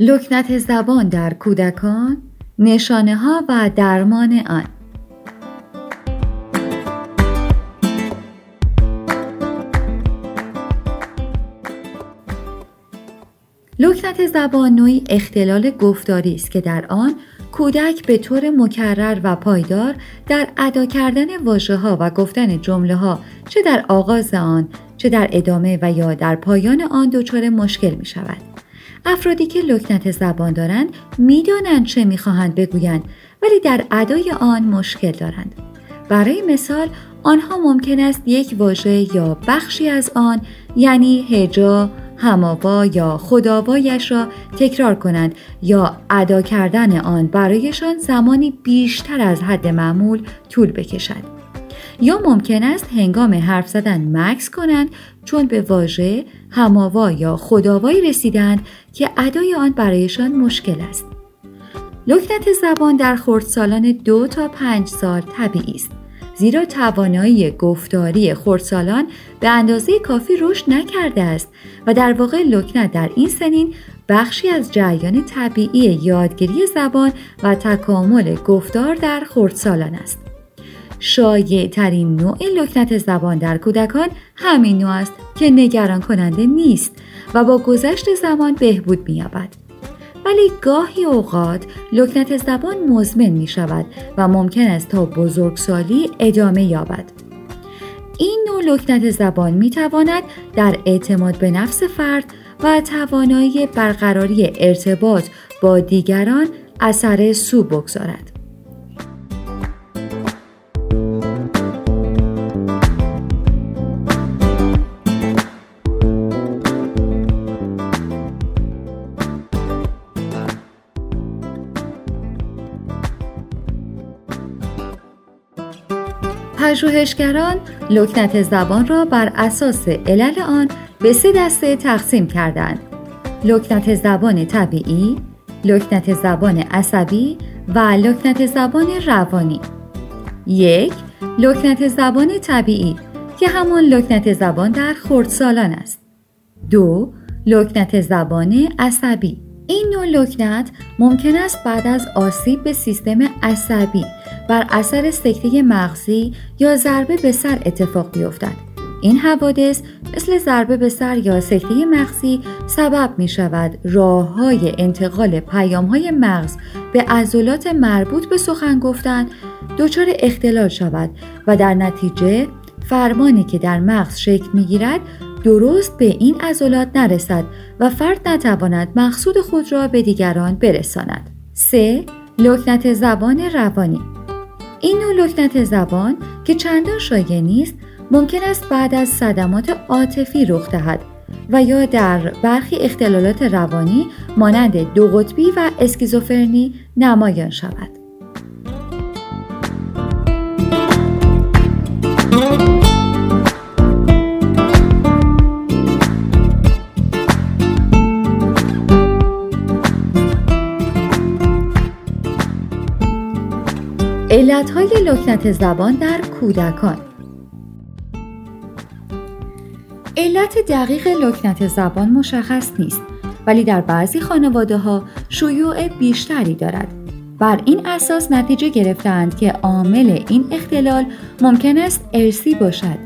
لکنت زبان در کودکان نشانه ها و درمان آن لکنت زبان نوعی اختلال گفتاری است که در آن کودک به طور مکرر و پایدار در ادا کردن واژه ها و گفتن جمله ها چه در آغاز آن چه در ادامه و یا در پایان آن دچار مشکل می شود. افرادی که لکنت زبان دارند می‌دانند چه می‌خواهند بگویند ولی در ادای آن مشکل دارند. برای مثال آنها ممکن است یک واژه یا بخشی از آن یعنی هجا هماوا یا خداوایش را تکرار کنند یا ادا کردن آن برایشان زمانی بیشتر از حد معمول طول بکشد. یا ممکن است هنگام حرف زدن مکس کنند چون به واژه هماوا یا خداوایی رسیدند که ادای آن برایشان مشکل است. لکنت زبان در خردسالان دو تا پنج سال طبیعی است. زیرا توانایی گفتاری خردسالان به اندازه کافی رشد نکرده است و در واقع لکنت در این سنین بخشی از جریان طبیعی یادگیری زبان و تکامل گفتار در خردسالان است. شایع ترین نوع لکنت زبان در کودکان همین نوع است که نگران کننده نیست و با گذشت زمان بهبود می‌یابد. ولی گاهی اوقات لکنت زبان مزمن می شود و ممکن است تا بزرگسالی ادامه یابد. این نوع لکنت زبان می تواند در اعتماد به نفس فرد و توانایی برقراری ارتباط با دیگران اثر سو بگذارد. پژوهشگران لکنت زبان را بر اساس علل آن به سه دسته تقسیم کردند. لکنت زبان طبیعی، لکنت زبان عصبی و لکنت زبان روانی. یک، لکنت زبان طبیعی که همان لکنت زبان در خردسالان است. دو، لکنت زبان عصبی این نوع لکنت ممکن است بعد از آسیب به سیستم عصبی بر اثر سکته مغزی یا ضربه به سر اتفاق بیفتد. این حوادث مثل ضربه به سر یا سکته مغزی سبب می شود راه های انتقال پیام های مغز به عضلات مربوط به سخن گفتن دچار اختلال شود و در نتیجه فرمانی که در مغز شکل می گیرد درست به این عضلات نرسد و فرد نتواند مقصود خود را به دیگران برساند. 3. لکنت زبان روانی این نوع لکنت زبان که چندان شایع نیست ممکن است بعد از صدمات عاطفی رخ دهد و یا در برخی اختلالات روانی مانند دو قطبی و اسکیزوفرنی نمایان شود. علتهای لکنت زبان در کودکان. علت دقیق لکنت زبان مشخص نیست ولی در بعضی خانواده ها شیوع بیشتری دارد. بر این اساس نتیجه گرفتند که عامل این اختلال ممکن است ارسی باشد.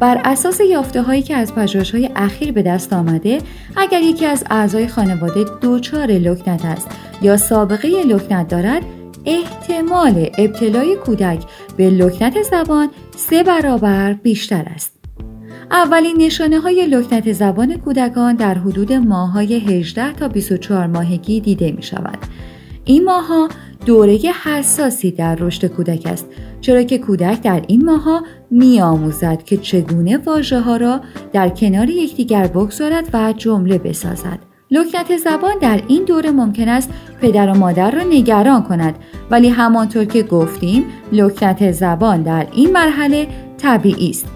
بر اساس یافته هایی که از پژوهش های اخیر به دست آمده اگر یکی از اعضای خانواده دچار لکنت است یا سابقه لکنت دارد احتمال ابتلای کودک به لکنت زبان سه برابر بیشتر است. اولین نشانه های لکنت زبان کودکان در حدود ماهای 18 تا 24 ماهگی دیده می شود. این ماها دوره حساسی در رشد کودک است چرا که کودک در این ماها می آموزد که چگونه واژه ها را در کنار یکدیگر بگذارد و جمله بسازد. لکنت زبان در این دوره ممکن است پدر و مادر را نگران کند. ولی همانطور که گفتیم لکنت زبان در این مرحله طبیعی است.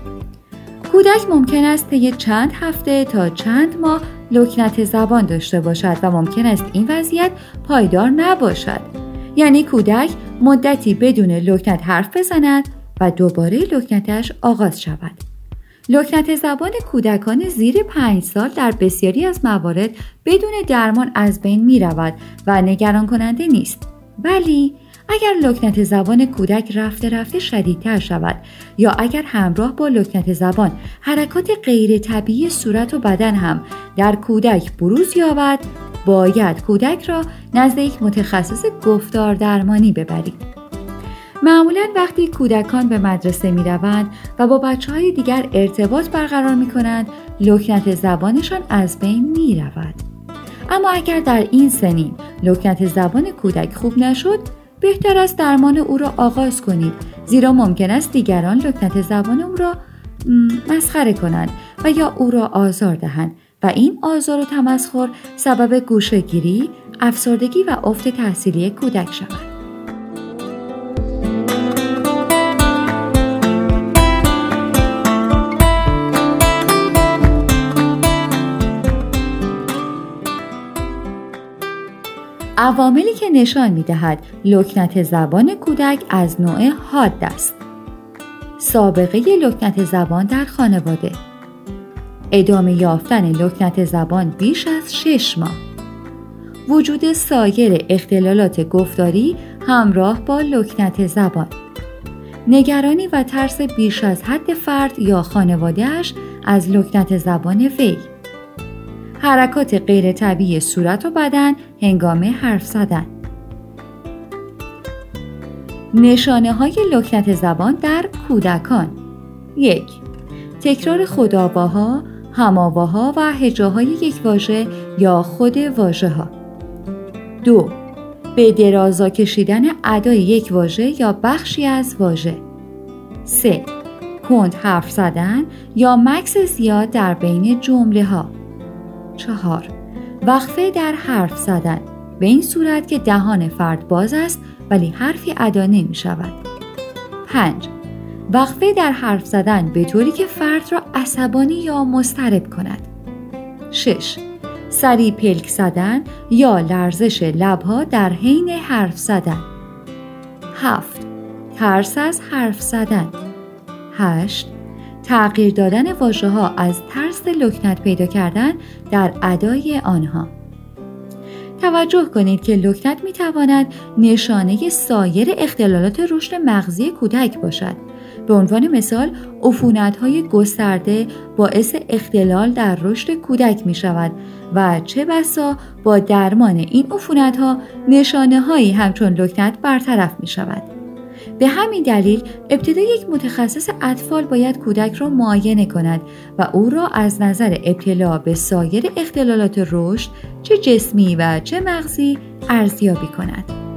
کودک ممکن است طی چند هفته تا چند ماه لکنت زبان داشته باشد و ممکن است این وضعیت پایدار نباشد. یعنی کودک مدتی بدون لکنت حرف بزند و دوباره لکنتش آغاز شود. لکنت زبان کودکان زیر پنج سال در بسیاری از موارد بدون درمان از بین می رود و نگران کننده نیست. ولی اگر لکنت زبان کودک رفته رفته شدیدتر شود یا اگر همراه با لکنت زبان حرکات غیر طبیعی صورت و بدن هم در کودک بروز یابد باید کودک را نزد یک متخصص گفتار درمانی ببرید. معمولا وقتی کودکان به مدرسه می روند و با بچه های دیگر ارتباط برقرار می کنند لکنت زبانشان از بین می رود. اما اگر در این سنین لکنت زبان کودک خوب نشد بهتر است درمان او را آغاز کنید زیرا ممکن است دیگران لکنت زبان او را مسخره کنند و یا او را آزار دهند و این آزار و تمسخر سبب گوشهگیری، افسردگی و افت تحصیلی کودک شود. عواملی که نشان می دهد لکنت زبان کودک از نوع حاد است. سابقه لکنت زبان در خانواده. ادامه یافتن لکنت زبان بیش از شش ماه. وجود سایر اختلالات گفتاری همراه با لکنت زبان. نگرانی و ترس بیش از حد فرد یا خانوادهش از لکنت زبان وی. حرکات غیر طبیعی صورت و بدن هنگام حرف زدن نشانه های لکنت زبان در کودکان یک تکرار خداباها، هماواها و هجاهای یک واژه یا خود واژه ها. دو به درازا کشیدن ادای یک واژه یا بخشی از واژه. سه کند حرف زدن یا مکس زیاد در بین جمله ها. چهار وقفه در حرف زدن به این صورت که دهان فرد باز است ولی حرفی ادا نمی شود. 5. وقفه در حرف زدن به طوری که فرد را عصبانی یا مسترب کند. 6. سری پلک زدن یا لرزش لبها در حین حرف زدن. 7. ترس از حرف زدن. 8. تغییر دادن واژه ها از ترس لکنت پیدا کردن در ادای آنها توجه کنید که لکنت می تواند نشانه سایر اختلالات رشد مغزی کودک باشد به عنوان مثال عفونت های گسترده باعث اختلال در رشد کودک می شود و چه بسا با درمان این عفونت ها نشانه هایی همچون لکنت برطرف می شود. به همین دلیل ابتدا یک متخصص اطفال باید کودک را معاینه کند و او را از نظر ابتلا به سایر اختلالات رشد چه جسمی و چه مغزی ارزیابی کند.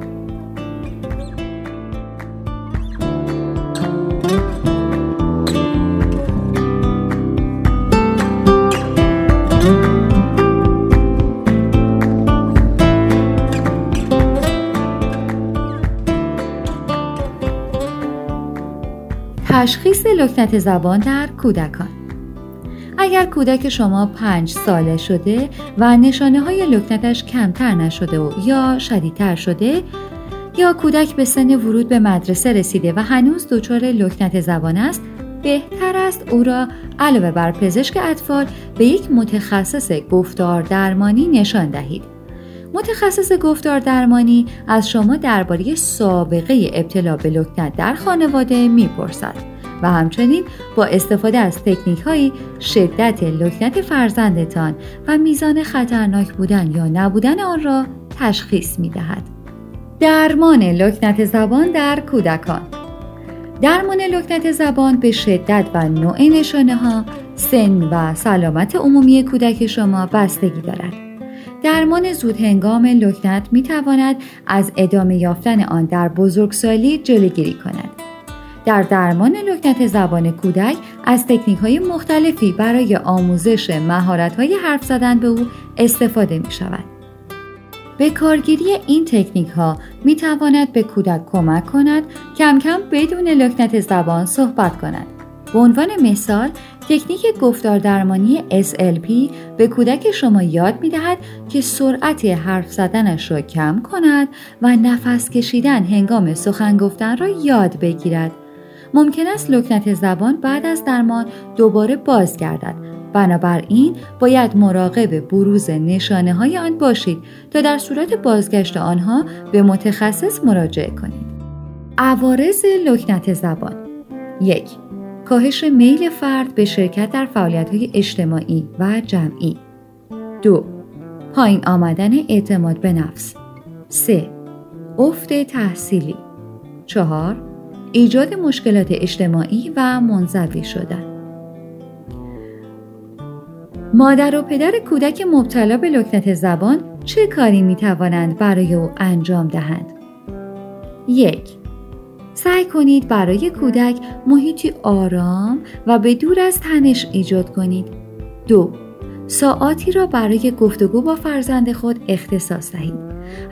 تشخیص لکنت زبان در کودکان. اگر کودک شما پنج ساله شده و نشانه های لکنتش کمتر نشده و یا شدیدتر شده یا کودک به سن ورود به مدرسه رسیده و هنوز دچار لکنت زبان است بهتر است او را علاوه بر پزشک اطفال به یک متخصص گفتار درمانی نشان دهید. متخصص گفتار درمانی از شما درباره سابقه ابتلا به لکنت در خانواده می‌پرسد و همچنین با استفاده از تکنیک هایی شدت لکنت فرزندتان و میزان خطرناک بودن یا نبودن آن را تشخیص می دهد. درمان لکنت زبان در کودکان درمان لکنت زبان به شدت و نوع نشانه ها، سن و سلامت عمومی کودک شما بستگی دارد. درمان زود هنگام لکنت می تواند از ادامه یافتن آن در بزرگسالی جلوگیری کند. در درمان لکنت زبان کودک از تکنیک های مختلفی برای آموزش مهارت های حرف زدن به او استفاده می شود. به کارگیری این تکنیک ها می تواند به کودک کمک کند کم کم بدون لکنت زبان صحبت کند. به عنوان مثال تکنیک گفتار درمانی SLP به کودک شما یاد می دهد که سرعت حرف زدنش را کم کند و نفس کشیدن هنگام سخن گفتن را یاد بگیرد. ممکن است لکنت زبان بعد از درمان دوباره باز گردد بنابراین باید مراقب بروز نشانه های آن باشید تا در صورت بازگشت آنها به متخصص مراجعه کنید. عوارض لکنت زبان. یک کاهش میل فرد به شرکت در فعالیت های اجتماعی و جمعی دو پایین آمدن اعتماد به نفس 3. افت تحصیلی 4. ایجاد مشکلات اجتماعی و منزوی شدن مادر و پدر کودک مبتلا به لکنت زبان چه کاری می توانند برای او انجام دهند؟ یک سعی کنید برای کودک محیطی آرام و به دور از تنش ایجاد کنید. دو ساعاتی را برای گفتگو با فرزند خود اختصاص دهید.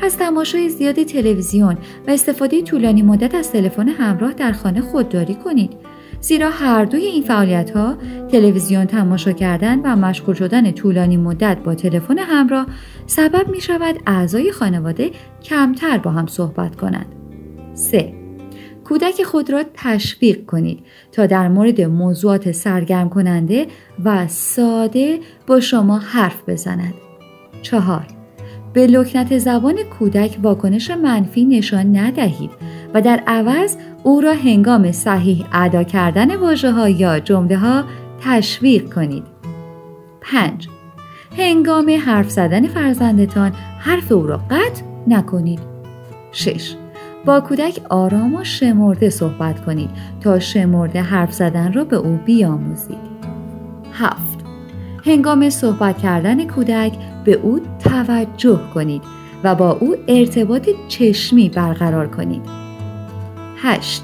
از تماشای زیاد تلویزیون و استفاده طولانی مدت از تلفن همراه در خانه خودداری کنید. زیرا هر دوی این فعالیت ها تلویزیون تماشا کردن و مشغول شدن طولانی مدت با تلفن همراه سبب می شود اعضای خانواده کمتر با هم صحبت کنند. 3. کودک خود را تشویق کنید تا در مورد موضوعات سرگرم کننده و ساده با شما حرف بزند. چهار به لکنت زبان کودک واکنش منفی نشان ندهید و در عوض او را هنگام صحیح ادا کردن واژه ها یا جمله ها تشویق کنید. 5. هنگام حرف زدن فرزندتان حرف او را قطع نکنید. 6. با کودک آرام و شمرده صحبت کنید تا شمرده حرف زدن را به او بیاموزید. هفت هنگام صحبت کردن کودک به او توجه کنید و با او ارتباط چشمی برقرار کنید. 8.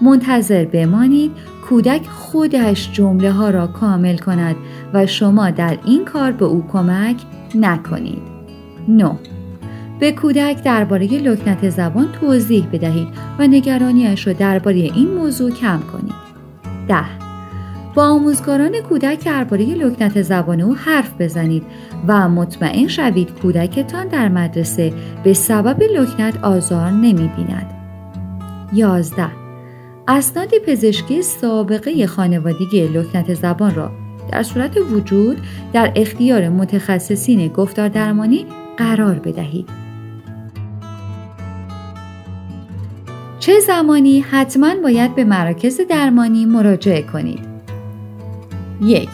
منتظر بمانید کودک خودش جمله ها را کامل کند و شما در این کار به او کمک نکنید. 9. به کودک درباره لکنت زبان توضیح بدهید و نگرانیش را درباره این موضوع کم کنید. ده با آموزگاران کودک درباره لکنت زبان او حرف بزنید و مطمئن شوید کودکتان در مدرسه به سبب لکنت آزار نمی بیند. 11. اسناد پزشکی سابقه خانوادگی لکنت زبان را در صورت وجود در اختیار متخصصین گفتار درمانی قرار بدهید. چه زمانی حتما باید به مراکز درمانی مراجعه کنید؟ یک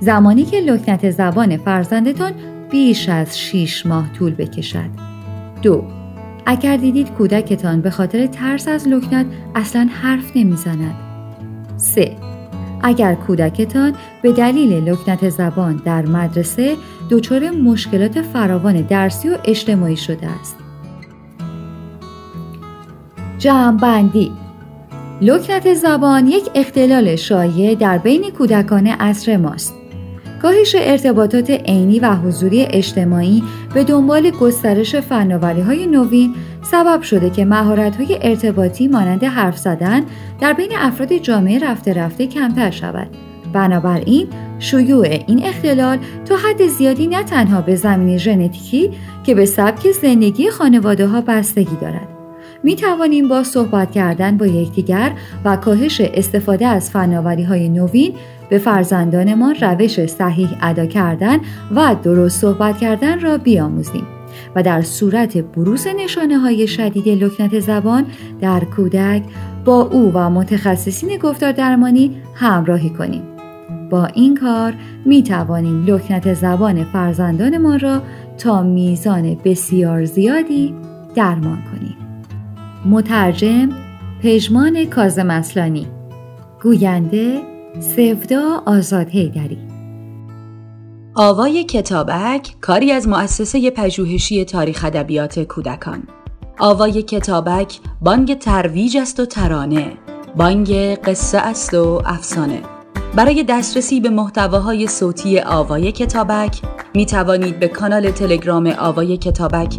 زمانی که لکنت زبان فرزندتان بیش از 6 ماه طول بکشد. دو اگر دیدید کودکتان به خاطر ترس از لکنت اصلا حرف نمی‌زند. سه اگر کودکتان به دلیل لکنت زبان در مدرسه دچار مشکلات فراوان درسی و اجتماعی شده است. جمعبندی لکنت زبان یک اختلال شایع در بین کودکان عصر ماست. کاهش ارتباطات عینی و حضوری اجتماعی به دنبال گسترش فناوری های نوین سبب شده که مهارت های ارتباطی مانند حرف زدن در بین افراد جامعه رفته رفته کمتر شود. بنابراین شیوع این اختلال تا حد زیادی نه تنها به زمین ژنتیکی که به سبک زندگی خانواده ها بستگی دارد می توانیم با صحبت کردن با یکدیگر و کاهش استفاده از فناوری های نوین به فرزندانمان روش صحیح ادا کردن و درست صحبت کردن را بیاموزیم و در صورت بروز نشانه های شدید لکنت زبان در کودک با او و متخصصین گفتار درمانی همراهی کنیم. با این کار می توانیم لکنت زبان فرزندانمان را تا میزان بسیار زیادی درمان کنیم. مترجم پژمان کازم اصلانی. گوینده سفدا آزاد هیدری آوای کتابک کاری از مؤسسه پژوهشی تاریخ ادبیات کودکان. آوای کتابک بانگ ترویج است و ترانه. بانگ قصه است و افسانه. برای دسترسی به محتواهای صوتی آوای کتابک می توانید به کانال تلگرام آوای کتابک